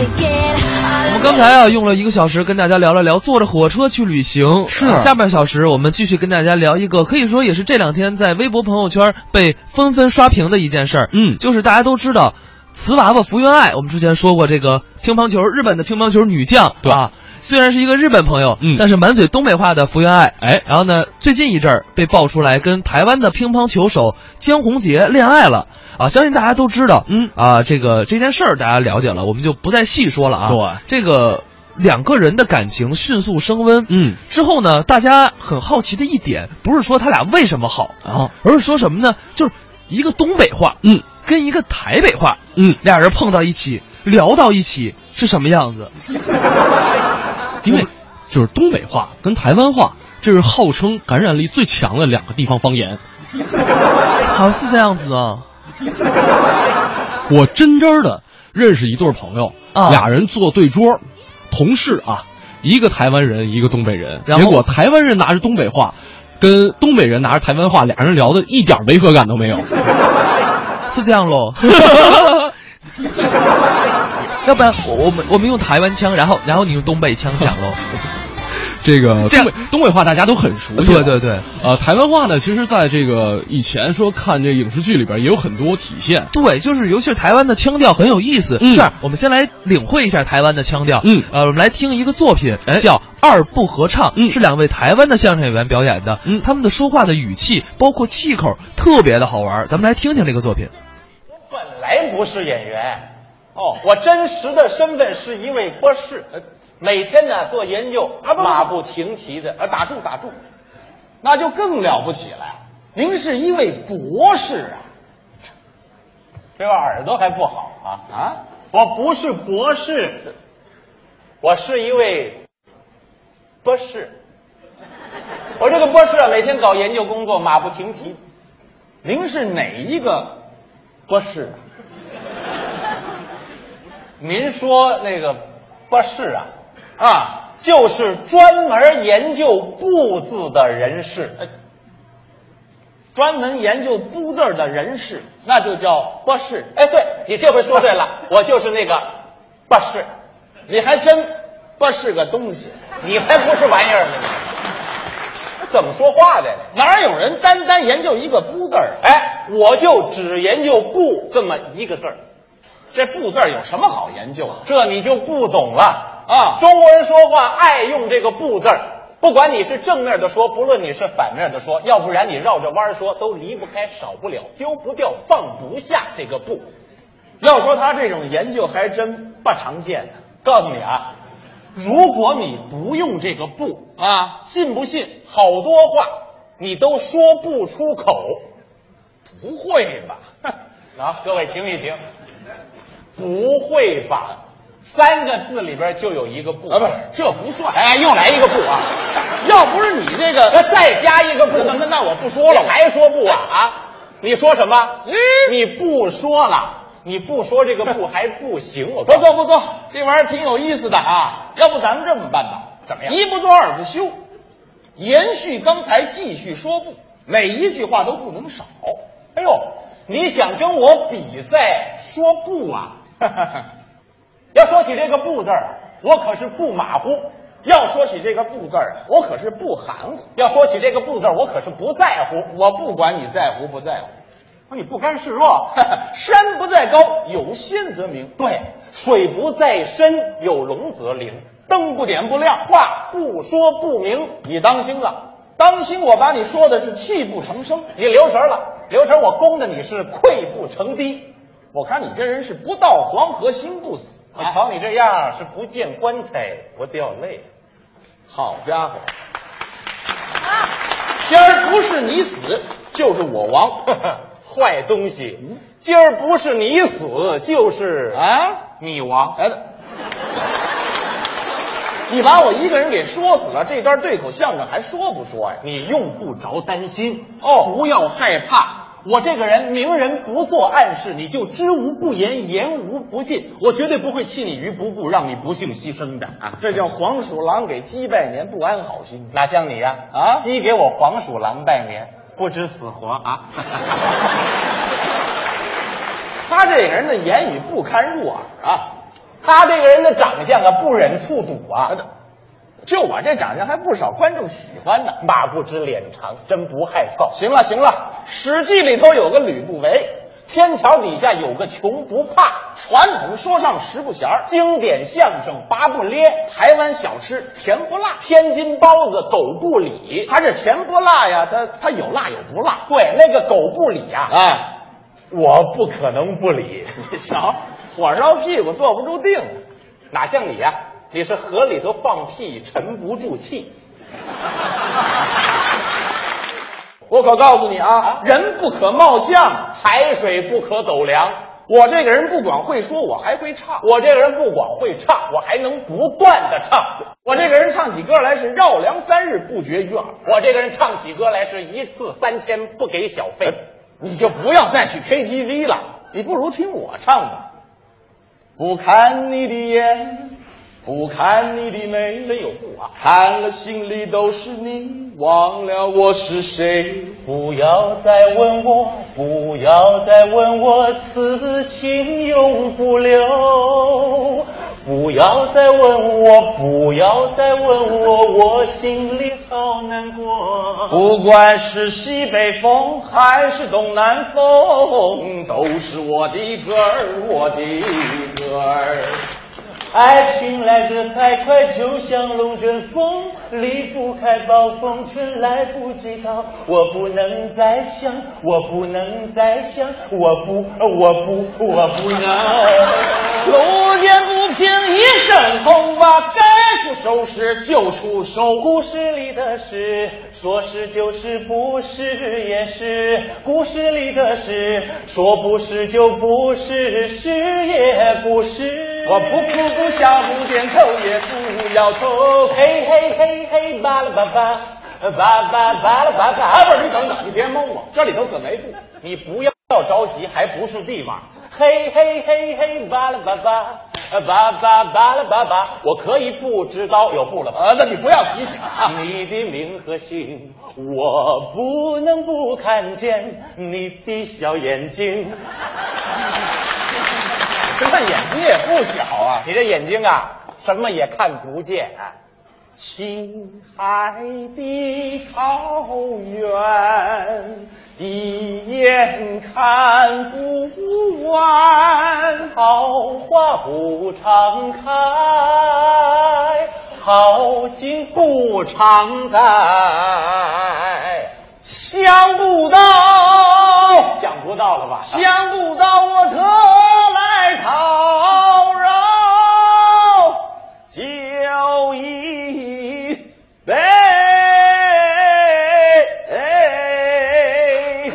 我们刚才啊用了一个小时跟大家聊了聊坐着火车去旅行，是下半小时我们继续跟大家聊一个可以说也是这两天在微博朋友圈被纷纷刷屏的一件事儿，嗯就是大家都知道瓷娃娃福原爱，我们之前说过这个乒乓球日本的乒乓球女将，对啊。虽然是一个日本朋友，嗯。但是满嘴东北话的福原爱，哎。然后呢，最近一阵儿被爆出来跟台湾的乒乓球手江宏杰恋爱了，啊，相信大家都知道，嗯。啊，这个这件事儿大家了解了，我们就不再细说了啊。对。这个两个人的感情迅速升温，嗯。之后呢，大家很好奇的一点，不是说他俩为什么好啊，而是说什么呢？就是一个东北话，嗯。跟一个台北话，嗯，俩人碰到一起，聊到一起是什么样子？因为就是东北话跟台湾话，这是号称感染力最强的两个地方方言。好像是这样子啊。我真真的认识一对朋友，啊俩人坐对桌，同事啊，一个台湾人，一个东北人。结果台湾人拿着东北话，跟东北人拿着台湾话，俩人聊的一点违和感都没有。是这样喽。要不然我我们我们用台湾腔，然后然后你用东北腔讲喽。这个这样东北东北话大家都很熟悉，对对对，呃，台湾话呢，其实在这个以前说看这影视剧里边也有很多体现。对，就是尤其是台湾的腔调很有意思。嗯这样，我们先来领会一下台湾的腔调。嗯呃，我们来听一个作品，哎叫《二部合唱》，嗯是两位台湾的相声演员表演的。嗯他们的说话的语气，包括气口，特别的好玩。咱们来听听这个作品。我本来不是演员，哦，我真实的身份是一位博士，呃每天呢做研究，啊不不马不停蹄的。啊，打住打住，那就更了不起了。您是一位博士啊这个耳朵还不好啊啊！我不是博士，我是一位博士。我这个博士啊，每天搞研究工作，马不停蹄。您是哪一个博士啊？您说那个不是啊，啊，就是专门研究不字的人士，呃专门研究不字儿的人士，那就叫博士。哎，对你这回说对了，我就是那个博士，你还真不是个东西。你才不是玩意儿呢！怎么说话的？哪有人单单研究一个不字儿？哎，我就只研究“不”这么一个字儿，这不字儿有什么好研究的？这你就不懂了啊中国人说话爱用这个“不”字儿，不管你是正面的说，不论你是反面的说，要不然你绕着弯儿说，都离不开、少不了、丢不掉、放不下这个“不”。要说他这种研究还真不常见呢。告诉你啊，如果你不用这个“不”，啊，信不信好多话你都说不出口？不会吧？啊，各位听一听，不会吧？三个字里边就有一个“不”啊，不是，这不算。哎，又来一个“不”啊！要不是你这个，那再加一个“不”，那那那我不说了你还说不啊？啊？你说什么？嗯你不说了，你不说这个“不 ”还不行。我不错不错，这玩意儿挺有意思的啊。要不咱们这么办吧？怎么样一不做二不休，延续刚才继续说不，每一句话都不能少。哎呦，你想跟我比赛说不啊？要说起这个“不”字儿，我可是不马虎；要说起这个不字儿，我可是不含糊。要说起这个“不”字儿，我可是不在乎。我不管你在乎不在乎，说你不甘示弱，山不在高，有仙则名。对，水不在深，有龙则灵。灯不点不亮，话不说不明。你当心了，当心我把你说的是泣不成声。你留神了，留神我攻的你是溃不成敌。我看你这人是不到黄河心不死。我瞧你这样是不见棺材不掉泪。好家伙，今儿不是你死，就是我亡。坏东西，今儿不是你死就是啊！你亡。哎，你把我一个人给说死了，这段对口相声还说不说呀？你用不着担心哦不要害怕。我这个人明人不做暗事，你就知无不言，言无不尽。我绝对不会弃你于不顾，让你不幸牺牲的啊！这叫黄鼠狼给鸡拜年，不安好心。哪像你呀、啊鸡给我黄鼠狼拜年，不知死活啊！他这个人的言语不堪入耳啊，他这个人的长相啊，不忍卒睹啊。就我这长相，还不少观众喜欢呢。马不知脸长，真不害臊。行了行了，《史记》里头有个吕不韦，天桥底下有个穷不怕，传统说唱十不弦，经典相声八不咧，台湾小吃甜不辣，天津包子狗不理。他这甜不辣呀，他他有辣有不辣。对，那个狗不理呀、哎，我不可能不理。你 瞧，火烧屁股坐不住腚。哪像你呀、你是河里头放屁，沉不住气。我可告诉你啊，人不可貌相。海水不可斗量。我这个人不光会说，我还会唱。我这个人不光会唱，我还能不断的唱。我这个人唱起歌来是绕梁三日不绝于耳。我这个人唱起歌来是一次三千不给小费。你就不要再去 KTV 了，你不如听我唱吧。不看你的眼，不看你的眉，真有步啊！看了心里都是你，忘了我是谁。不要再问我，不要再问我，此情永不留。不要再问我，不要再问我，我心里好难过。不管是西北风还是东南风，都是我的歌儿，我的歌儿。爱情来得太快，就像龙卷风，离不开暴风圈，来不及逃。我不能再想，我不能再想，我不，我不，我不能。路见不平一声吼，把该出手时就出手。故事里的事，说是就是，不是也是。故事里的事，说不是就不是，是也不是。我不哭不笑不点头也不摇头。嘿嘿嘿嘿，巴拉巴巴，巴巴巴拉巴巴。啊，不是你等等，你别蒙我，这里头可没布。你不要着急，还不是地方。嘿嘿嘿嘿，巴拉巴巴，巴巴巴拉巴巴。我可以不知道有布了吧？啊，那你不要提醒啊。你的名和姓，我不能不看见你的小眼睛。这眼睛也不小啊。你这眼睛啊，什么也看不见。青海的草原，一眼看不完。好花不常开，好景不常在。想不到，想不到了吧？想不到我特来讨饶，就一杯。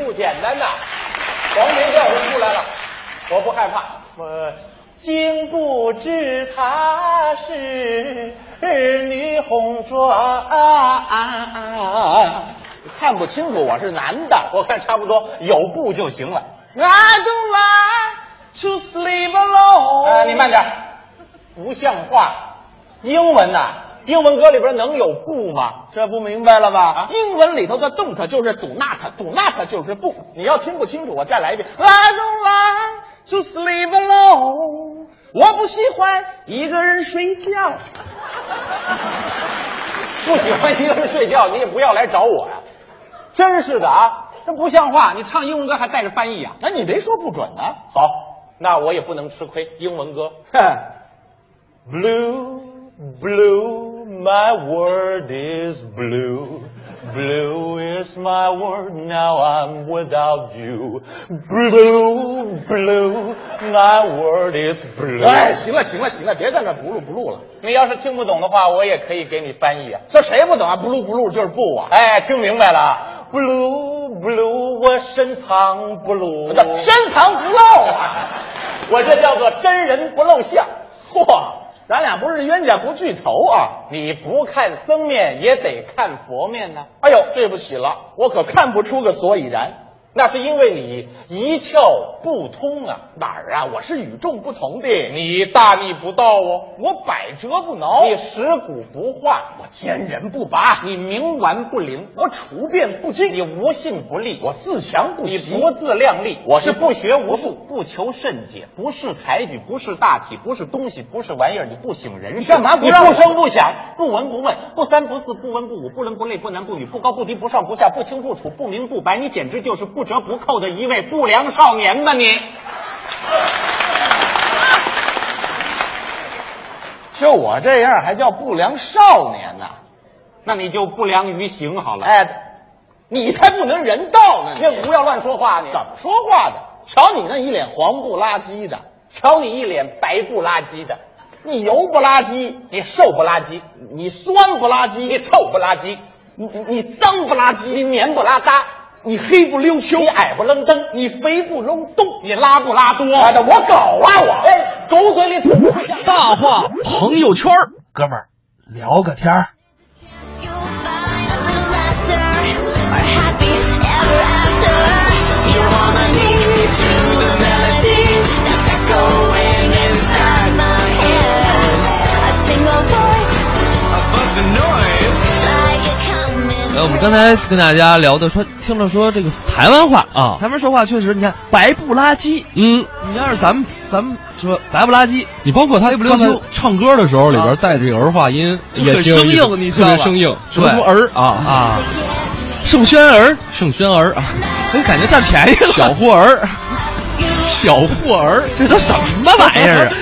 不简单呐，黄梅调就出来了，我不害怕。我竟不知她是女红妆。看不清楚，我是男的。我看差不多，有布就行了。I don't like to sleep alone。啊，你慢点，不像话。英文呐、英文歌里边能有不吗？这不明白了吧？啊英文里头的 don't 就是 do not，do not 就是不。你要听不清楚，我再来一遍。I don't like to sleep alone。我不喜欢一个人睡觉。不喜欢一个人睡觉，你也不要来找我呀、真是的啊，这不像话！你唱英文歌还带着翻译啊？那你没说不准呢？好，那我也不能吃亏。英文歌哼，，Blue Blue My world is blue. Blue is my world, now I'm without you. Blue, blue, my world is blue. 哎，行了行了行了，别在那不录不录了。你要是听不懂的话，我也可以给你翻译啊。这谁不懂啊？不录不录就是不啊。哎，听明白了？Blue blue，我深藏不露，这深藏不露啊！我这叫做真人不露相。嚯，咱俩不是冤家不聚头啊！你不看僧面也得看佛面呢。哎呦，对不起了，我可看不出个所以然。那是因为你一窍不通啊。哪儿啊？我是与众不同的，你大逆不道哦，我百折不挠，你食古不化，我坚韧不拔，你冥顽不灵，我处变不惊，你无信不立，我自强不你息，不自量力，我是不学无术，不求甚解，不是抬举，不是大体，不是东西，不是玩意儿，你不省人事，你干嘛不让你不声不响，不闻不问，不三不四，不文不武，不伦不类，不男不女，不高不低，不上不下，不清不楚，不明不白，你简直就是不折不扣的一位不良少年吧你！就我这样还叫不良少年呢？那你就不良于行好了。哎，你才不能人道呢！你不要乱说话，你怎么说话的？瞧你那一脸黄不拉几的，瞧你一脸白不拉几的，你油不拉几，你瘦不拉几，你酸不拉几，你臭不拉几，你你你脏不拉几，你黏不拉搭，你黑不溜秋，你矮不愣登，你肥不隆咚，你拉不拉多？哎，我狗啊我！哎，狗嘴里吐不出象。大话朋友圈哥们儿聊个天儿。刚才跟大家聊的说，听了说这个台湾话啊。台湾说话确实，你看白不拉几，嗯，你要是咱们咱们说白不拉几，你包括他黑不溜秋刚才唱歌的时候，里边啊带着这个儿化音，也挺有意思生硬你知道吧？特别生硬，什么什么儿啊？啊，圣轩儿，圣轩儿。啊，哎，感觉占便宜了，小霍儿，小霍儿，这都什么玩意儿啊？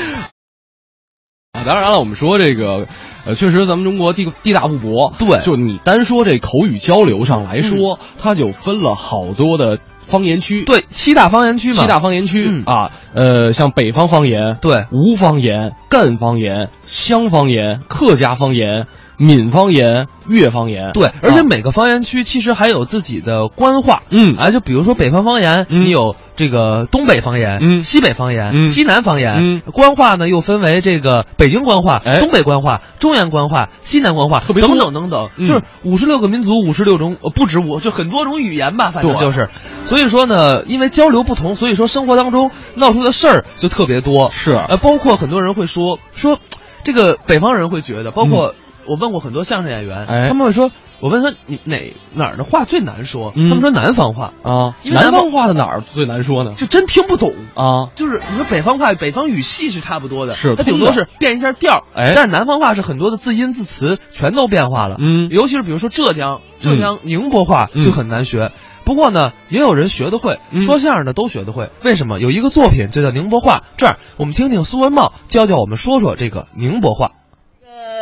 啊，当然了，我们说这个，呃，确实咱们中国地地大物博，对就你单说这口语交流上来说，它就分了好多的方言区，，对，七大方言区嘛，七大方言区、嗯啊，呃，像北方方言，对吴方言、赣方言、湘方言、客家方言、闽方言、粤方言，对，而且啊。每个方言区其实还有自己的官话，嗯。啊，就比如说北方方言，嗯。你有这个东北方言，嗯。西北方言，嗯。西南方言，嗯。官话呢又分为这个北京官话、哎。东北官话、中原官话、西南官话，等特别等等等等，嗯。就是五十六个民族，五十六种，呃不止五，就很多种语言吧，反正就是，所以说呢，因为交流不同，所以说生活当中闹出的事儿就特别多，是。呃，包括很多人会说说，这个北方人会觉得，包括我问过很多相声演员，他们会说，我问他你哪哪儿的话最难说，嗯他们说南方话，啊，因为南方南方话的哪儿最难说呢？就真听不懂。啊，就是你说北方话，北方语系是差不多的，是它顶多是变一下调儿，哎但南方话是很多的字音字词全都变化了，嗯尤其是比如说浙江，浙江宁波话嗯就很难学。不过呢，也有人学得会，嗯说相声的都学得会。为什么？有一个作品就叫宁波话。这儿我们听听苏文茂教教我们说说这个宁波话。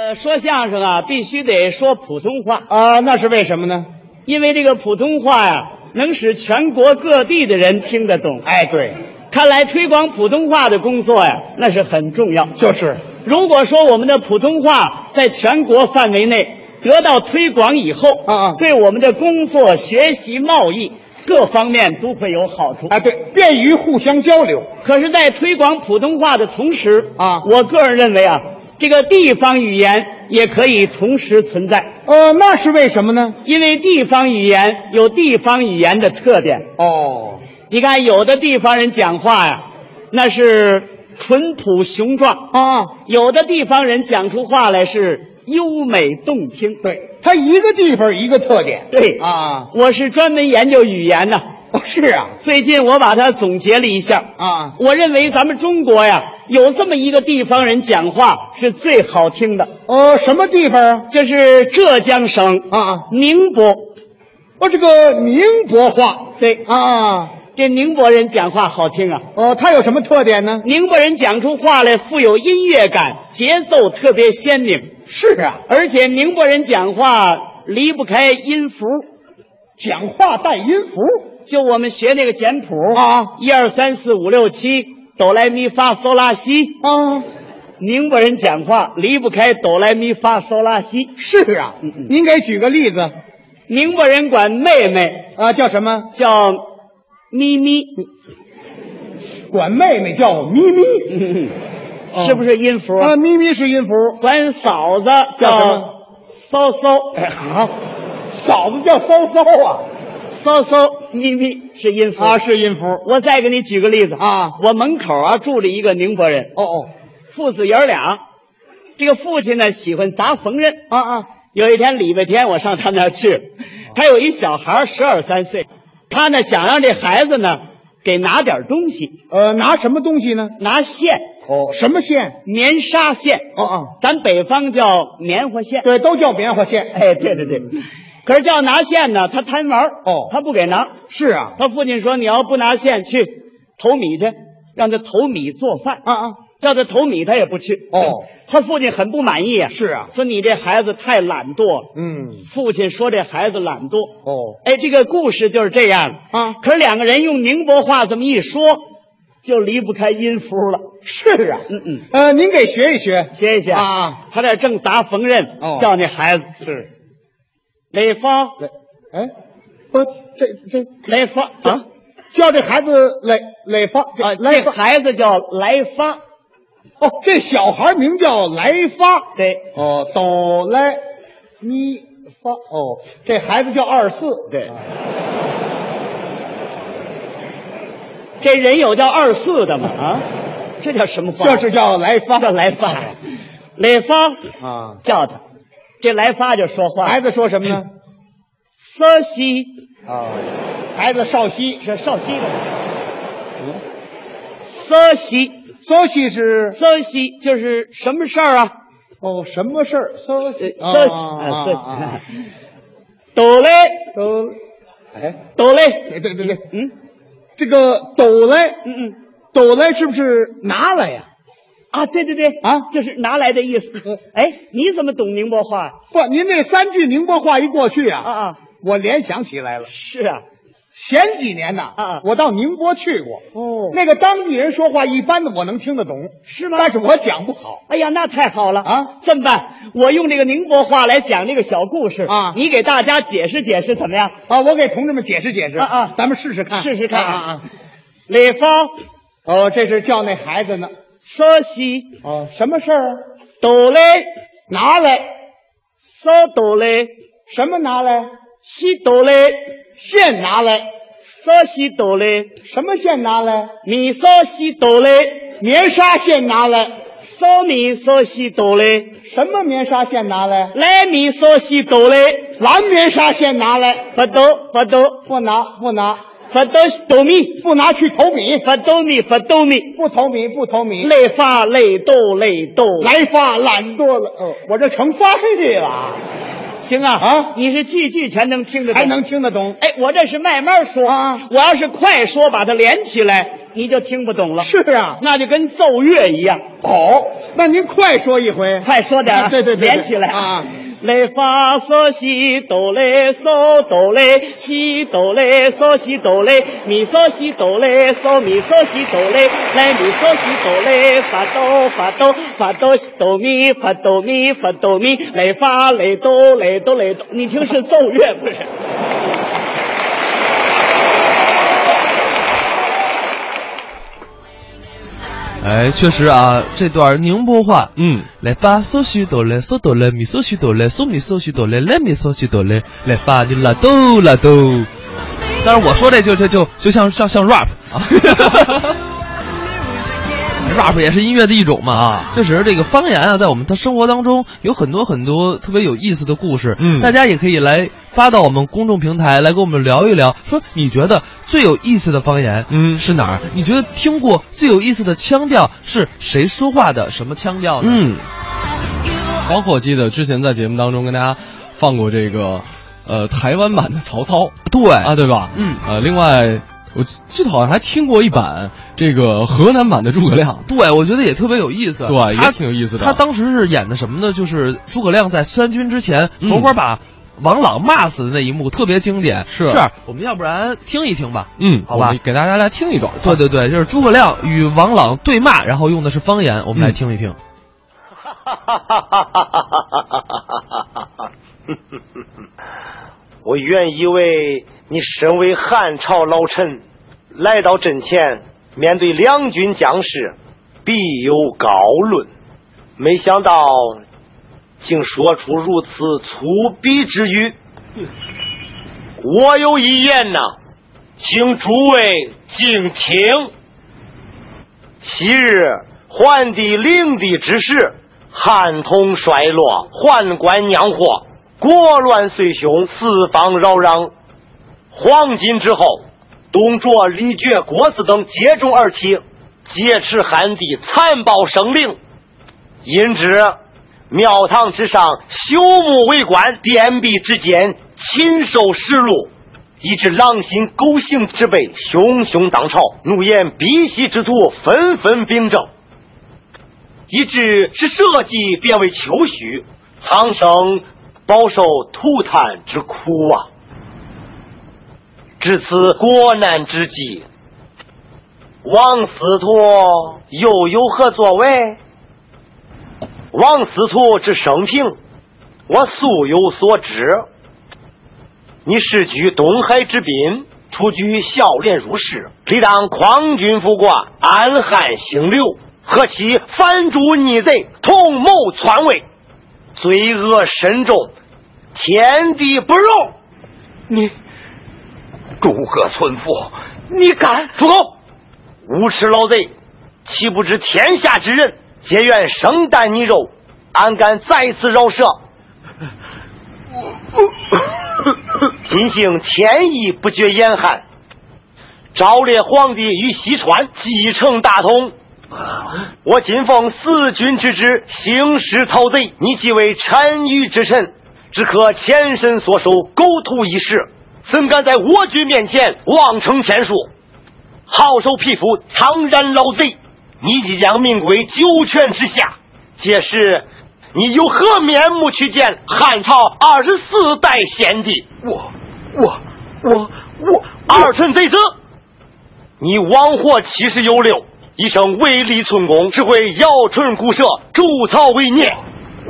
呃，说相声啊，必须得说普通话，啊，那是为什么呢？因为这个普通话呀，能使全国各地的人听得懂。哎，对，看来推广普通话的工作呀，那是很重要。就是如果说我们的普通话在全国范围内得到推广以后，啊啊对我们的工作、学习、贸易各方面都会有好处。啊，对，便于互相交流。可是，在推广普通话的同时啊我个人认为啊，这个地方语言也可以同时存在。呃，那是为什么呢？因为地方语言有地方语言的特点。哦，你看，有的地方人讲话呀，那是淳朴雄壮；啊，有的地方人讲出话来是优美动听。对，它一个地方一个特点。对啊，我是专门研究语言的。哦是啊，最近我把它总结了一下啊我认为咱们中国呀，有这么一个地方人讲话是最好听的，哦，什么地方啊？就是浙江省啊宁波。哦，这个宁波话。对，啊，这宁波人讲话好听啊。哦，它有什么特点呢？宁波人讲出话来富有音乐感，节奏特别鲜明，是啊，而且宁波人讲话离不开音符。讲话带音符。就我们学那个简谱啊一二三四五六七，哆来咪发嗦拉西。啊，宁波人讲话离不开哆来咪发嗦拉西。是啊。您给举个例子宁波人管妹妹啊？叫什么？叫咪咪，管妹妹叫咪咪。是不是音符？啊，咪咪是音符。管嫂子叫什么骚骚，啊，嫂子叫骚骚啊。骚骚。咪咪是音符啊，是音符。我再给你举个例子啊我门口啊住着一个宁波人，哦哦，父子爷儿俩。这个父亲呢喜欢砸缝纫，啊啊，有一天礼拜天我上他那儿去，他有一小孩十二三岁，他呢想让这孩子呢给拿点东西，呃，拿什么东西呢？拿线，哦，什么线？棉纱线，哦哦，咱北方叫棉花线。对，都叫棉花线。哎，对对对。可是叫拿线呢，他贪玩儿哦他不给拿。是啊，他父亲说：“你要不拿线，去投米去，让他投米做饭。”啊啊，叫他投米，他也不去。哦，他父亲很不满意啊。是啊，说你这孩子太懒惰了。嗯，父亲说这孩子懒惰。哦，哎，这个故事就是这样啊可是两个人用宁波话这么一说，就离不开音符了。是啊，嗯嗯，呃，您给学一学。学一学啊。他在正砸缝纫，哦叫那孩子是，来发哎，不，这这来发啊叫这孩子来来发啊！这孩子叫来发，哦，这小孩名叫来发。对哦，哆来咪发。哦，这孩子叫二四。对。这人有叫二四的吗？啊，这叫什么话？这是叫来发。叫来发，来发啊。叫他，这来发就说话。孩子说什么呢？瑟西啊，孩子少西。是少西的，瑟西少西是瑟西就是什么事儿啊？哦，什么事儿？少西呃瑟西啊瑟西，哆来都，哎，哆来，对对对对，嗯这个抖嘞，嗯嗯抖嘞是不是拿来呀？啊，对对对啊？就是拿来的意思。哎，你怎么懂宁波话？不，您那三句宁波话一过去啊，啊啊？我联想起来了。是啊，前几年呢，啊我到宁波去过，哦。那个当地人说话一般的我能听得懂，是吗？但是我讲不好。哎呀，那太好了。啊！这么办，我用这个宁波话来讲这个小故事。啊。你给大家解释解释怎么样？啊，我给同志们解释解释。啊啊。咱们试试看，试试看。啊啊。李芳。哦，这是叫那孩子呢。瑟西哦，什么事儿？啊？哆来拿来。嗦哆来什么拿来？西哆来线拿来，嗦西哆来什么线拿来？米嗦西哆来棉纱线拿来，嗦米嗦西哆来什么棉纱线拿来？来米嗦西哆来蓝棉纱线拿来，发哆发哆不拿不拿发哆哆咪不拿去投米，发哆咪发哆咪不投米不投米，累发累斗累斗来发懒惰了。哦，我这成发去了，行啊啊？你是句句全能听得懂。还能听得懂？哎，我这是慢慢说啊。我要是快说，把它连起来，你就听不懂了。是啊，那就跟奏乐一样，哦，那您快说一回，快说点、啊对对对对。连起来。啊！来发嗦西哆来嗦哆来西哆来嗦西哆来咪嗦西哆来嗦咪嗦西哆来来咪嗦西哆来发哆发哆发哆西哆咪发哆咪发哆咪来发来哆来哆来哆，你听是奏乐不是？哎，确实啊，这段宁波话，嗯，来把嗦西哆来嗦哆来咪嗦西哆来嗦咪嗦西哆来来咪嗦西哆来来把你拉哆拉哆。但是我说这就就就就像像像 rap 啊 ，rap 也是音乐的一种嘛啊。确实，这个方言啊，在我们的生活当中有很多很多特别有意思的故事。嗯大家也可以来发到我们公众平台来跟我们聊一聊，说你觉得最有意思的方言，嗯是哪儿？你觉得听过最有意思的腔调是谁说话的？什么腔调呢？嗯，包括我记得之前在节目当中跟大家放过这个，呃，台湾版的曹操对啊，对吧？嗯呃，另外我记得好像还听过一版这个河南版的诸葛亮，对，我觉得也特别有意思。对他也挺有意思的他当时是演的什么呢？就是诸葛亮在三军之前，嗯活活把王朗骂死的那一幕，特别经典。是是，我们要不然听一听吧？嗯，好吧我们给大家来听一段。对对对，就是诸葛亮与王朗对骂，然后用的是方言，我们来听一听。哈哈哈我愿意为你身为汉朝老臣，来到阵前，面对两军将士，必有高论，没想到竟说出如此粗鄙之语。我有一言呐，请诸位静听。昔日桓帝灵帝之时，汉统衰落，宦官酿祸，国乱岁凶，四方扰攘。黄巾之后，董卓、李傕、郭汜等接踵而起，劫持汉帝，残暴生灵。因之，庙堂之上朽木为官，殿壁之间禽兽食禄，以致狼心狗行之辈汹汹当朝，怒言逼息之徒纷纷秉政，以致使社稷变为丘墟，苍生饱受涂炭之苦啊！至此国难之际，王司徒又有何作为？王司徒之生平，我素有所知。你世居东海之滨，初居孝廉入仕，理当匡君复国，安汉兴刘，何其反主逆贼，同谋篡位，罪恶深重，天地不容。你诸葛村夫，你敢住口！无耻老贼，岂不知天下之人皆愿生啖你肉，安敢再次饶舌？今幸天意不绝严寒，昭烈皇帝于西川继承大统。我今奉四君之旨，兴师讨贼。你既为单于之臣，只可前身所受，狗图一时，怎敢在我军面前妄称天数？好手匹夫，苍然老贼！你即将命归九泉之下，届时你有何面目去见汉朝二十四代先帝？我我我我二臣贼子，你枉活七十有六，一生唯立寸功，只会摇唇鼓舌，筑草为孽。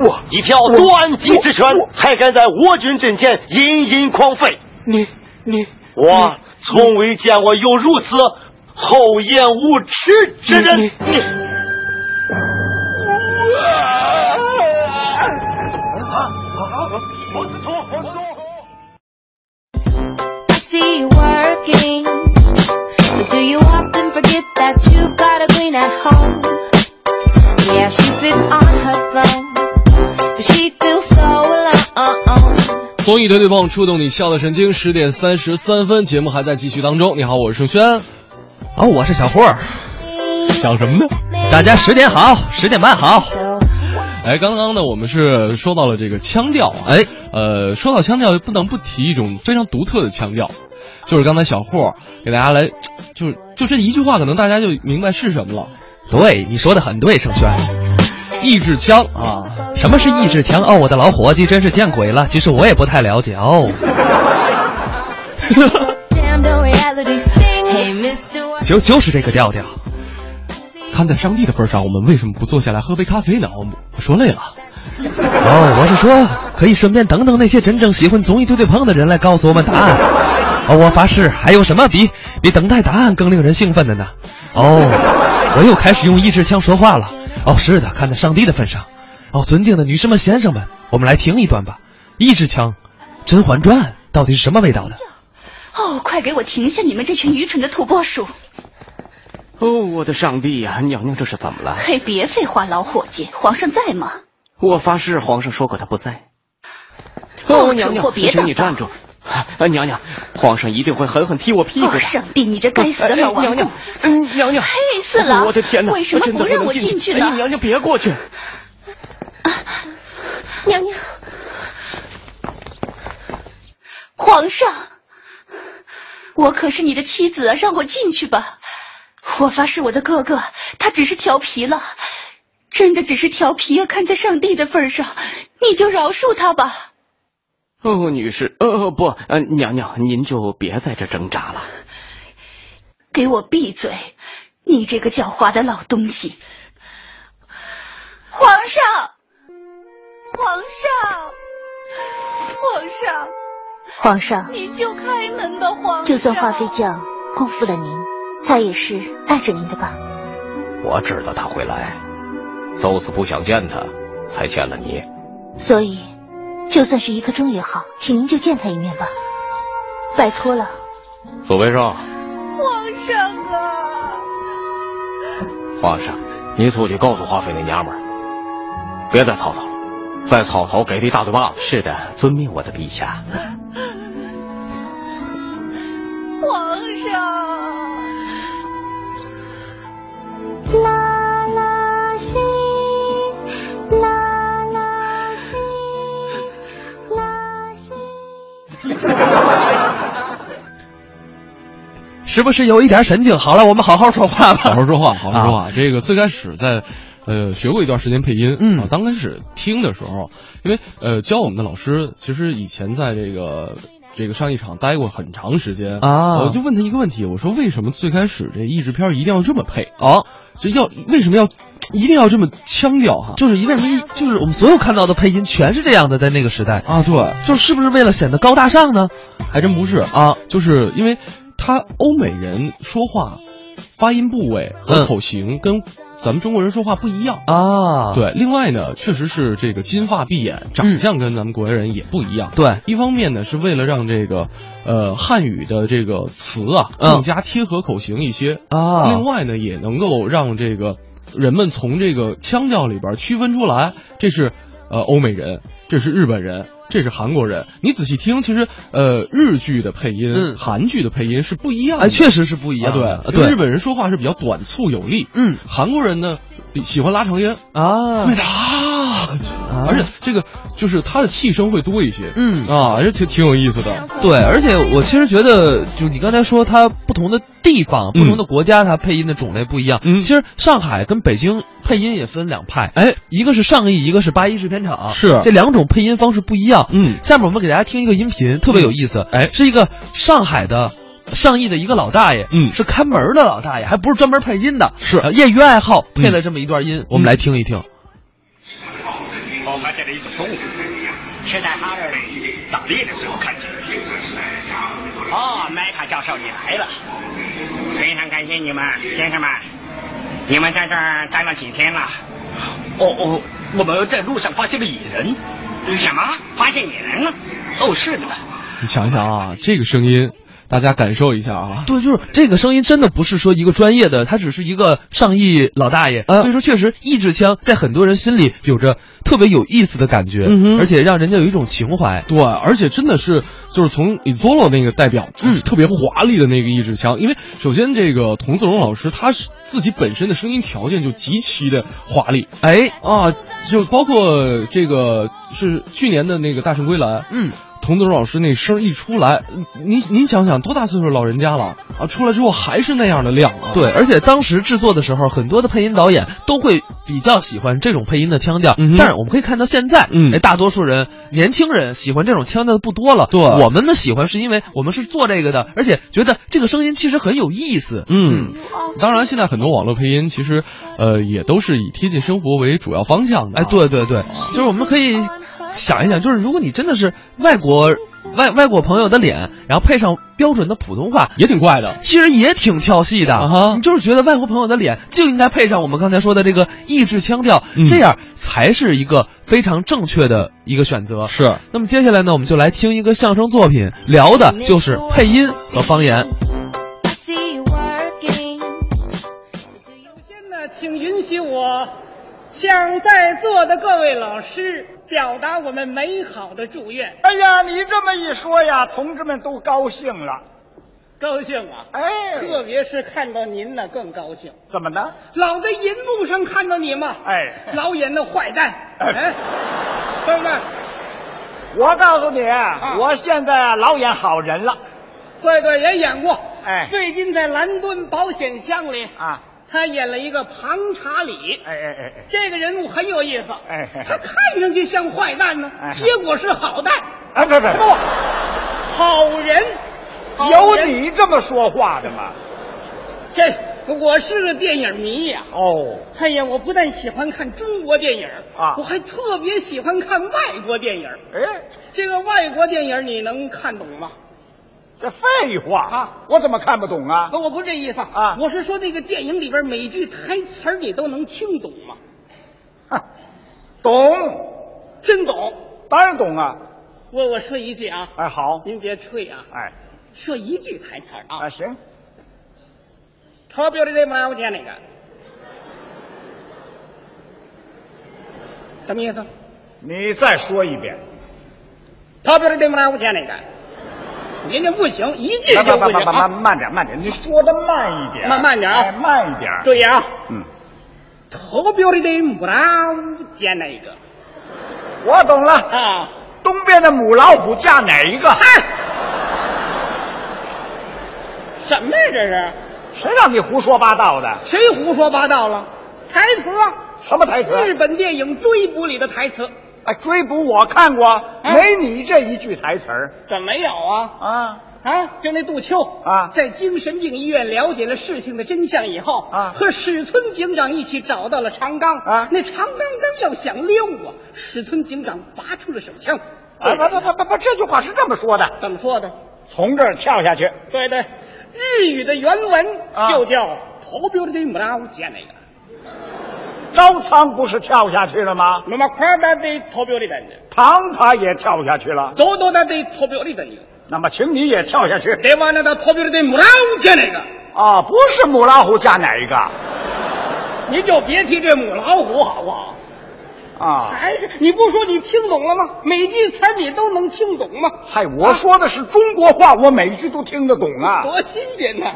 我一条短戟之拳，还敢在我军阵前殷殷狂吠？你你我从未见过有如此厚颜无耻之人。你你王子聪，王子聪。I 综艺对对碰，触动你笑的神经。十点三十三分，节目还在继续当中。你好，我是盛轩。哦，我是小霍儿，想什么呢？大家十点好，十点半好。哎，刚刚呢，我们是说到了这个腔调啊。哎，呃，说到腔调，不能不提一种非常独特的腔调，就是刚才小霍给大家来，就是就这一句话，可能大家就明白是什么了。对，你说的很对，盛轩。意志枪啊，什么是意志枪？哦，我的老伙计真是见鬼了！其实我也不太了解哦。就就是这个调调。看在上帝的份上，我们为什么不坐下来喝杯咖啡呢？我我说累了。哦，我是说，可以顺便等等那些真正喜欢综艺对对碰的人来告诉我们答案。哦，我发誓，还有什么比比等待答案更令人兴奋的呢？哦，我又开始用意志枪说话了。哦，是的，看在上帝的份上。哦，尊敬的女士们、先生们，我们来听一段吧。一支枪，《甄嬛传》到底是什么味道的？哦，快给我停下！你们这群愚蠢的土拨鼠！哦，我的上帝呀、娘娘这是怎么了？嘿，别废话，老伙计，皇上在吗？我发誓，皇上说过他不在。哦娘娘蠢货，别请你站住！啊，娘娘，皇上一定会狠狠踢我屁股哦，的。上帝，你这该死的老顽固！哎娘娘，嗯，娘娘，嘿，四郎，我的天哪！为什么不让我进进去呢？哎娘娘，别过去！啊娘娘，皇上，我可是你的妻子啊，让我进去吧！我发誓，我的哥哥他只是调皮了，真的只是调皮啊！看在上帝的份上，你就饶恕他吧。哦，女士，呃，不，呃，娘娘，您就别在这挣扎了。给我闭嘴！你这个狡猾的老东西！皇上，皇上，皇上，皇上，你就开门吧，皇上！就算华妃将辜负了您，她也是爱着您的吧？我知道他会来，就是不想见他，才见了你。所以，就算是一刻钟也好，请您就见他一面吧。拜托了，左为生，皇上啊！皇上，你出去告诉华妃那娘们儿，别再吵吵了，再吵吵给他一大嘴巴子。是的，遵命，我的陛下。皇上。啦是不是有一点神经？好了，我们好好说话吧。好好说话，好好说话。这个最开始在，呃，学过一段时间配音，嗯啊，刚开始听的时候，因为呃，教我们的老师其实以前在这个这个上一场待过很长时间啊我就问他一个问题，我说为什么最开始这译制片一定要这么配？啊？就要为什么要一定要这么腔调哈？就是一为什么？就是我们所有看到的配音全是这样的，在那个时代啊，对，就是不是为了显得高大上呢？还真不是啊，就是因为他欧美人说话发音部位和嗯口型跟咱们中国人说话不一样。啊。对，另外呢，确实是这个金发碧眼，长相跟咱们国人也不一样。对，一方面呢，是为了让这个呃汉语的这个词啊嗯。更加贴合口型一些。啊。另外呢，也能够让这个人们从这个腔调里边区分出来，这是呃欧美人，这是日本人。这是韩国人，你仔细听，其实，呃，日剧的配音、嗯韩剧的配音是不一样的，哎，确实是不一样的。啊对，对日本人说话是比较短促有力，嗯，韩国人呢比喜欢拉长音，啊，对的啊，而且这个就是他的气声会多一些，嗯啊，而且挺挺有意思的，对，而且我其实觉得，就你刚才说，它不同的地方、不同的国家，它配音的种类不一样。嗯其实上海跟北京配音也分两派，哎，一个是上艺，一个是八一制片厂，是这两种配音方式不一样。嗯，下面我们给大家听一个音频，特别有意思，哎，是一个上海的。上亿的一个老大爷，嗯是看门的老大爷，还不是专门配音的，是呃业余爱好配了这么一段音，我们来听一听。我发现了一种动物，是在哈尔打猎的时候看见的。哦，麦卡教授你来了，非常感谢你们，先生们，你们在这儿待了几天了？哦哦，我们在路上发现了野人。什么？发现野人了？哦，是的。你想想啊，这个声音，大家感受一下啊，对，就是这个声音真的不是说一个专业的，他只是一个上亿老大爷，啊所以说确实一支枪在很多人心里有着特别有意思的感觉，嗯哼。而且让人家有一种情怀。对，而且真的是就是从 Izolo 那个代表，嗯，特别华丽的那个译制腔，因为首先这个童自荣老师他是自己本身的声音条件就极其的华丽，哎。啊，就包括这个是去年的那个大圣归来，嗯。童子荣老师那声一出来，您您想想多大岁数老人家了啊，出来之后还是那样的亮啊！对，而且当时制作的时候，很多的配音导演都会比较喜欢这种配音的腔调。嗯但是我们可以看到现在，嗯哎，大多数人年轻人喜欢这种腔调的不多了。对我们的喜欢是因为我们是做这个的，而且觉得这个声音其实很有意思。嗯，当然，现在很多网络配音其实，呃，也都是以贴近生活为主要方向的啊。哎，对对对，就是我们可以想一想，就是如果你真的是外国 外外国朋友的脸，然后配上标准的普通话，也挺怪的。其实也挺跳戏的。哈你就是觉得外国朋友的脸就应该配上我们刚才说的这个意志腔调，嗯这样才是一个非常正确的一个选择。是。那么接下来呢，我们就来听一个相声作品，聊的就是配音和方言。首先呢，请允许我向在座的各位老师表达我们美好的祝愿。哎呀，你这么一说呀，同志们都高兴了。高兴啊！哎特别是看到您呢，更高兴。怎么呢？老在银幕上看到你嘛，哎，老演那坏蛋，哎，对不对？我告诉你，啊我现在啊老演好人了。对对，也演过。哎最近在蓝墩保险箱里，啊，他演了一个庞查理。哎哎哎哎，这个人物很有意思。哎哎他看上去像坏蛋呢，哎结果是好蛋。哎，不不不，好人。有你这么说话的吗？这我是个电影迷呀、哦，哎呀，我不但喜欢看中国电影啊我还特别喜欢看外国电影。哎，这个外国电影你能看懂吗？这废话啊，我怎么看不懂啊？不，我不是这意思啊我是说那个电影里边每句台词儿你都能听懂吗？哼懂，真懂。当然懂啊。我我说一句啊，哎，好，您别吹啊。哎，说一句台词儿啊。啊，行，投票的得马我见那个，什么意思？你再说一遍。投票的得马我见那个，人家不行，一进就不行慢慢慢点，慢点，你说的慢一点，慢慢点慢一点。注意啊，嗯，投票的得母老虎见哪个我懂了。啊？东边的母老虎嫁哪一个？嗨，什么呀这是？谁让你胡说八道的？谁胡说八道了？台词啊，什么台词？日本电影《追捕》里的台词。哎，追捕我看过，哎没你这一句台词儿怎么没有啊？啊。啊，就那杜秋啊在精神病医院了解了事情的真相以后啊和史村警长一起找到了长冈啊那长冈刚要想溜啊，史村警长拔出了手枪。啊，不不不不不，这句话是这么说的：怎么说的？从这儿跳下去。对对，日语的原文啊就叫“投标的姆拉乌见那个招仓不是跳下去了吗？”，那么快的得投标的人呢，唐他也跳下去了，多多的得投标的人呢，那么请你也跳下去。得完了的投标的姆拉乌见那个，啊，不是母老虎加哪一个？你就别提这母老虎好不好？啊，还是你不说你听懂了吗？每句词你都能听懂吗？嗨，我说的是中国话，我每句都听得懂啊。多新鲜呐！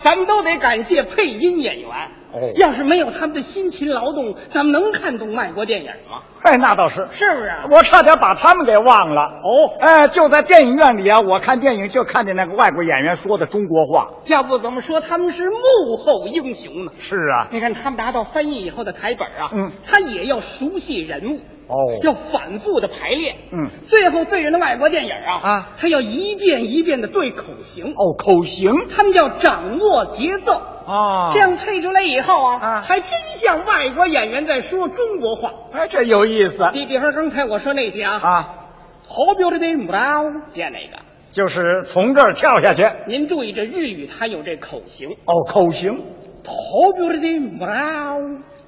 咱们都得感谢配音演员。哦要是没有他们的辛勤劳动，咱们能看懂外国电影吗？哎，那倒是，是不是？我差点把他们给忘了。哦，哎，就在电影院里啊，我看电影就看见那个外国演员说的中国话。要不怎么说他们是幕后英雄呢？是啊，你看他们拿到翻译以后的台本啊，嗯，他也要熟悉人物，哦。要反复的排练，嗯，最后对人的外国电影啊，啊，他要一遍一遍的对口型，哦，口型。他们叫掌握节奏。啊。这样配出来以后啊，啊。还真像外国演员在说中国话。哎，这有意思。你比方刚才我说那句啊，啊，头标的那母老见那个，就是从这儿跳下去。您注意这日语它有这口型，哦，口型头标的那母老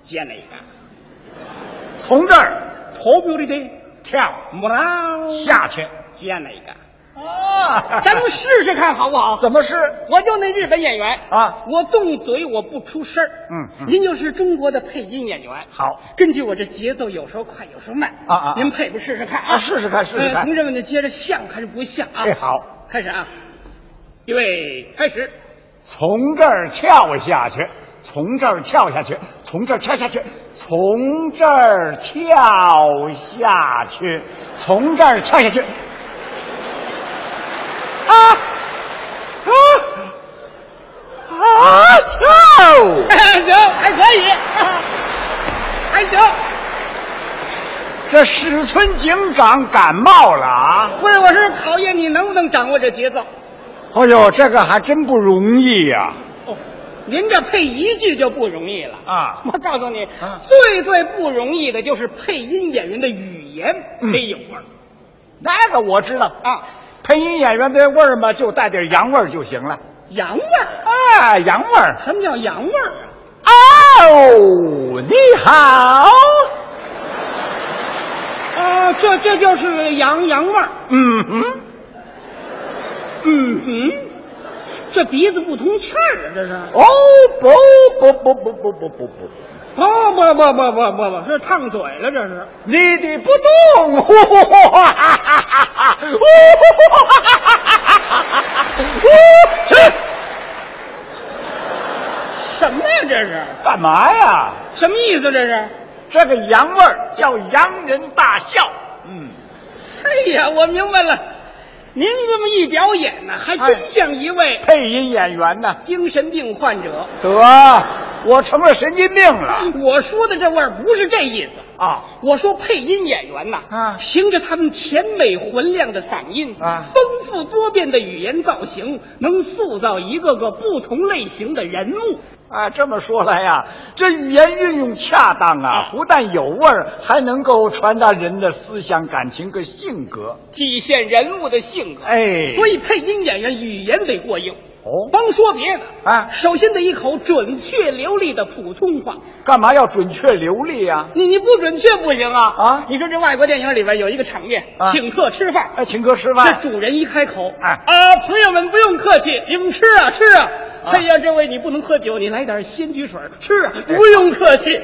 见那个，从这儿头标的那跳母老下去见那个。啊，咱们试试看好不好？怎么试？我就那日本演员啊我动嘴我不出声儿嗯嗯您就是中国的配音演员，好，根据我这节奏，有时候快，有时候慢啊啊啊您配不试试看啊？啊试试看试试看呃同志们，就接着像还是不像啊？哎好，开始啊，预备开始。从这儿跳下去，从这儿跳下去，从这儿跳下去，从这儿跳下去，从这儿跳下去。啊啊啊！跳！行，还可以，还行。这史村警长感冒了啊！不是，我是考验你能不能掌握这节奏。哎呦，这个还真不容易呀、哦，您这配一句就不容易了啊我告诉你，啊最最不容易的就是配音演员的语言嗯得有味儿、那个我知道啊，配音演员的味儿嘛，就带点洋味儿就行了。洋味儿。啊，洋味儿。什么叫洋味儿啊？哦，你好。啊，这这就是洋洋味儿。嗯哼，嗯哼，这鼻子不通气儿啊，这是。哦不不不不不不不不，不，不不不不不不，是烫嘴了，这是。你的不动，呼呼呼哈哈哈哈，呼呼哈哈哈哈，呼去什么呀？这是干嘛呀？什么意思？这是？这个洋味儿叫洋人大笑。嗯，哎呀，我明白了，您这么一表演呢，还真像一位配音演员呢。精神病患者。得，我成了神经病了我说的这味儿不是这意思。啊！我说配音演员呐，啊凭着他们甜美浑亮的嗓音啊丰富多变的语言造型，能塑造一个个不同类型的人物。啊，这么说来呀，这语言运用恰当啊，不但有味儿，还能够传达人的思想、感情和性格。体现人物的性格。哎所以配音演员语言得过硬。哦，甭说别的啊，首先得一口准确流利的普通话。干嘛要准确流利呀、你你不准确不行啊！啊？你说这外国电影里边有一个场面，啊。请客吃饭，哎，请客吃饭，这主人一开口，哎。啊，朋友们不用客气，你们吃啊吃啊。哎呀，这位你不能喝酒，你来点鲜橘水吃啊，不用客气，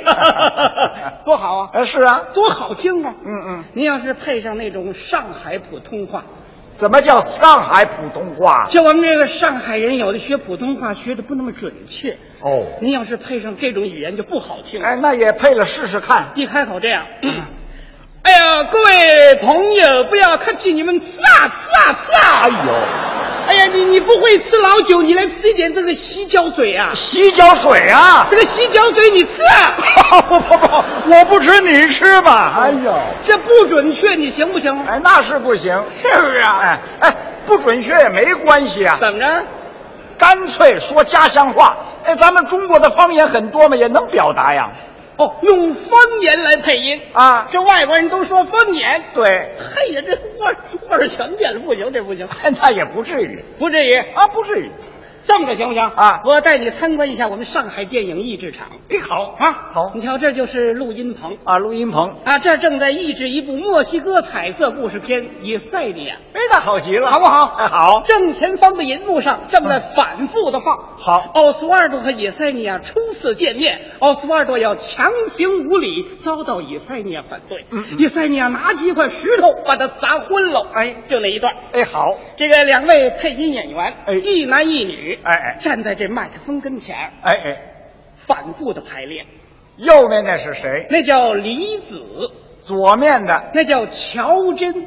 多好啊！哎，是啊，多好听啊！嗯嗯，您要是配上那种上海普通话，怎么叫上海普通话？就我们这个上海人，有的学普通话学的不那么准确。哦，您要是配上这种语言就不好听。哎，那也配了试试看。一开口这样，哎呀，各位朋友，不要客气，你们吃啊吃啊吃啊！哎呦，哎呀，你你不会吃老酒，你来吃一点这个洗脚水啊！洗脚水啊！这个洗脚水你吃啊！不不不，我不吃，你吃吧。哎呦，这不准确，你行不行？哎，那是不行，是不是啊？哎哎，不准确也没关系啊，怎么着？干脆说家乡话。哎，咱们中国的方言很多嘛，也能表达呀。哦，用方言来配音。啊，这外国人都说方言。对，嘿呀，这味儿味儿全变了，不行，这不行，那也不至于。不至于。啊，不至于。这么着行不行啊我带你参观一下我们上海电影译制厂。哎，好啊，好你瞧，这就是录音棚啊，录音棚。啊，这正在译制一部墨西哥彩色故事片《以赛尼亚》，哎，那好极了，好不好？哎，好。正前方的银幕上正在反复的放。好，奥斯瓦尔多和以赛尼亚初次见面，奥斯瓦尔多要强行无礼，遭到以赛尼亚反对。嗯以赛尼亚拿起一块石头把他砸昏了。哎，就那一段。哎，好。这个两位配音演员，哎一男一女，哎哎站在这麦克风跟前，哎哎，反复的排练。右面那是谁？那叫李子，左面的那叫乔真。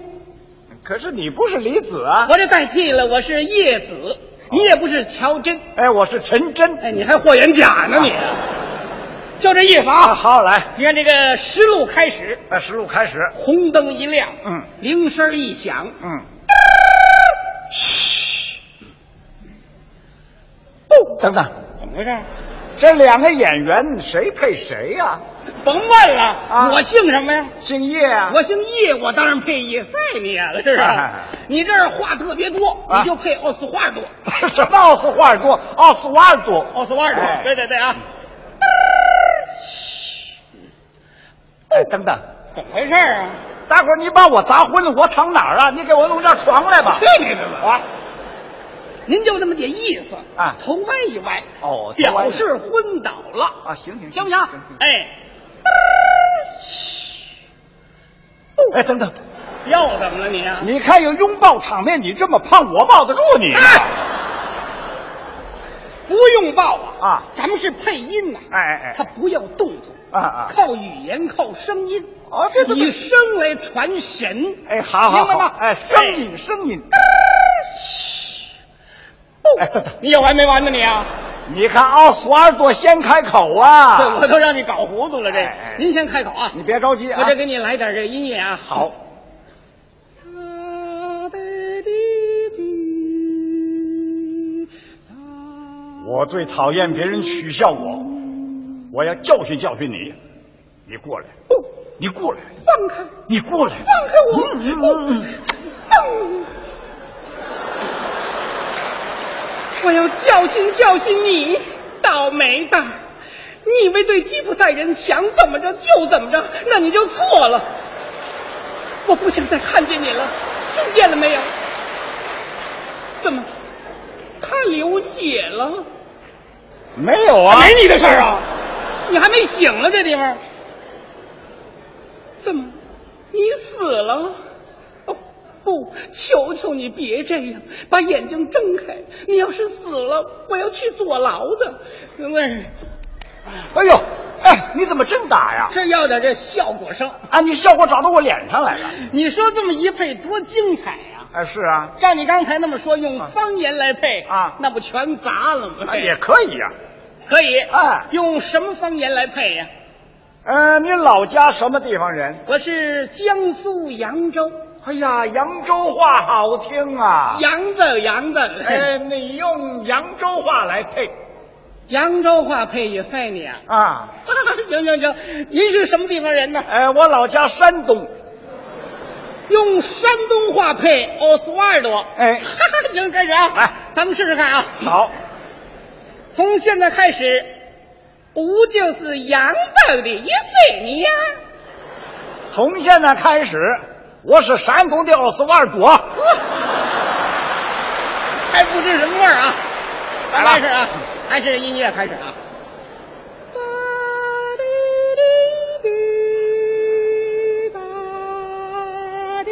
可是你不是李子啊？我这代替了，我是叶子，你也不是乔真。哎，我是陈真。哎，你还霍元甲呢你？就这意思啊！啊，好，来，你看这个实录开始，啊，实录开始。红灯一亮，嗯，铃声一响，嗯，等等，怎么回事？这两个演员谁配谁呀、甭问了，啊我姓什么呀？姓叶啊？我姓叶，我当然配叶赛尼亚了，是不是？哎你这儿话特别多，啊你就配奥斯华尔多。什么奥斯华尔多？奥斯瓦尔多。奥斯瓦尔多，哎对对对啊！哎，等等，怎么回事啊？大伙儿你把我砸昏了，我躺哪儿啊？你给我弄张床来吧。去你的吧！啊，您就那么点意思啊头歪一歪，哦表示昏倒了啊，行行行不行？哎，哎，等等，又怎么了你啊？你看有拥抱场面，你这么胖，我抱得住你？哎，不用抱啊啊咱们是配音呐，哎哎哎他不要动作啊啊靠语言，靠声音，哦对对对以声来传神。哎，好好好明白吗，哎，声音声音。你有完没完呢你啊？你看奥斯瓦尔多先开口啊。对，我都让你搞糊涂了。这您先开口啊，你别着急啊。我这给你来点这音乐啊。好。我最讨厌别人取笑我，我要教训教训你。你过来，你过来，放开，你过来，放开我！嗯嗯嗯我要教训教训你，倒霉蛋！你以为对吉普赛人想怎么着就怎么着，那你就错了。我不想再看见你了，听见了没有？怎么？他流血了？没有啊，没你的事儿啊！你还没醒呢，这地方。怎么？你死了？哦不，求求你别这样，把眼睛睁开。你要是死了，我要去坐牢的。因为哎呦，哎，你怎么真打呀？这要点这效果声。啊，你效果找到我脸上来了。你说这么一配多精彩呀、哎，是啊，照你刚才那么说，用方言来配啊那不全砸了吗？啊也可以呀、可以。哎用什么方言来配呀、呃，你老家什么地方人？我是江苏扬州，哎呀，扬州话好听啊。扬州扬州。哎，你用扬州话来配扬州话配也赛你啊。啊？行 行行，您是什么地方人呢？哎，我老家山东。用山东话配奥斯瓦尔多。哎 行，开始啊！来咱咱们试试看啊。好，从现在开始，我就是扬州的一岁你呀。从现在开始，我是山东的奥斯瓦尔多。还不知什么味儿啊！咱开始啊，还是音乐开始啊。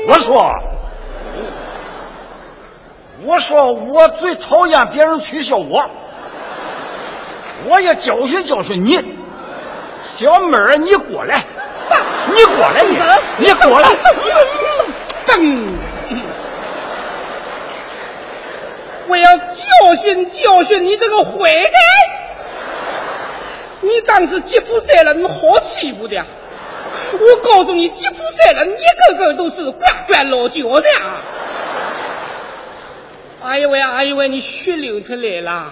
我说，我说我最讨厌别人取笑我，我也教训教训你。小妹儿，你过来，你过来，你你过来。噔！我要教训教训你这个坏蛋！你当是吉普赛人好欺负的？我告诉你，吉普赛人一个个都是呱呱老脚的。哎呦喂，哎呦喂，你血流出来了！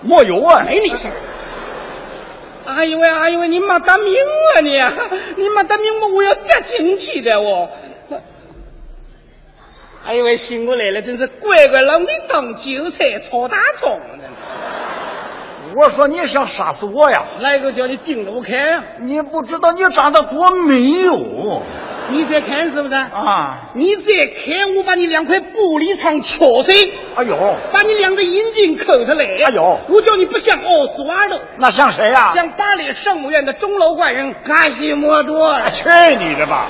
没有啊，没你事儿。哎呦喂，哎呦喂，你没得命啊你！你没得命，我，我要砸进去的我。哎呦喂，醒过来了，真是乖乖让你当韭菜炒大葱呢。我说你想杀死我呀？来个叫你盯着我看呀！你不知道你长得多美哟！你在看是不是？啊！你再看，我把你两块玻璃窗敲碎。哎呦！把你两只眼睛抠出来。哎呦！我叫你不像奥斯瓦尔那像谁呀、像巴黎圣母院的钟楼怪人卡西莫多。去你的吧！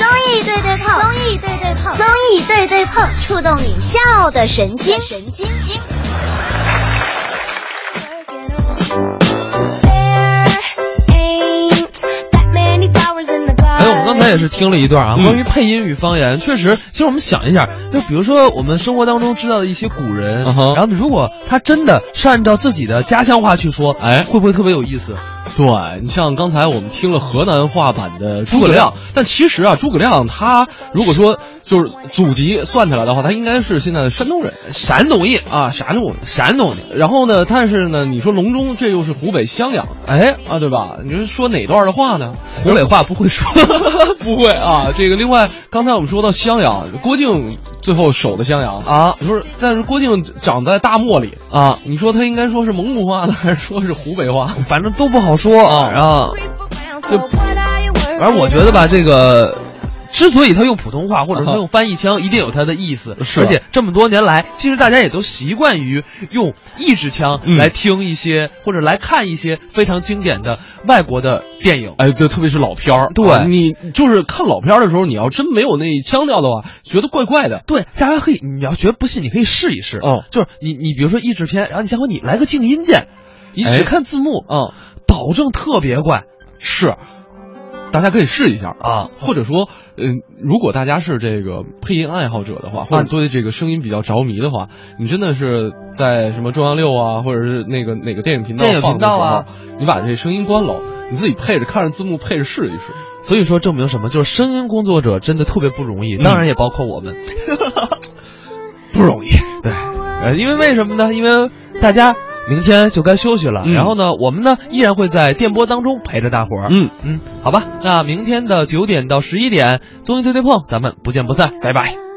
综艺对对碰，综艺对对碰，综艺对对碰，触动你笑的神经，神经。经。哎，我们刚才也是听了一段啊，嗯。关于配音与方言，确实，其实我们想一下，就比如说我们生活当中知道的一些古人，然后如果他真的是按照自己的家乡话去说，哎。会不会特别有意思？对你像刚才我们听了河南话版的诸葛亮，但其实啊，诸葛亮他如果说就是祖籍算起来的话，他应该是现在的山东人，山东人啊，山东人，山东的。然后呢，但是呢，你说隆中，这又是湖北襄阳，哎啊，对吧？你说说哪段的话呢？湖北话不会说，不会啊。这个另外，刚才我们说到襄阳，郭靖最后守的襄阳啊，你说，但是郭靖长在大漠里啊，你说他应该说是蒙古话呢，还是说是湖北话？反正都不好说啊然后就，反正我觉得吧，这个。之所以他用普通话，或者说用翻译腔，一定有他的意思。是而且这么多年来，其实大家也都习惯于用译制腔嗯来听一些、或者来看一些非常经典的外国的电影。哎，对，特别是老片儿。对啊你就是看老片儿的时候，你要真没有那腔调的话，觉得怪怪的。对，大家可以，你要觉得不信，你可以试一试。哦，就是你，你比如说译制片，然后你下回你来个静音键，你哎只看字幕，嗯，保证特别怪。是，大家可以试一下啊，或者说，嗯，如果大家是这个配音爱好者的话，或者对这个声音比较着迷的话，你真的是在什么中央六啊，或者是那个哪个电影频道放的时候你把这声音关了，你自己配着看着字幕配着试一试。所以说证明什么？就是声音工作者真的特别不容易，当然也包括我们，不容易。对，呃，因为为什么呢？因为大家明天就该休息了，嗯然后呢，我们呢依然会在电波当中陪着大伙儿。嗯嗯，好吧，那明天的九点到十一点，综艺对对碰，咱们不见不散，拜拜。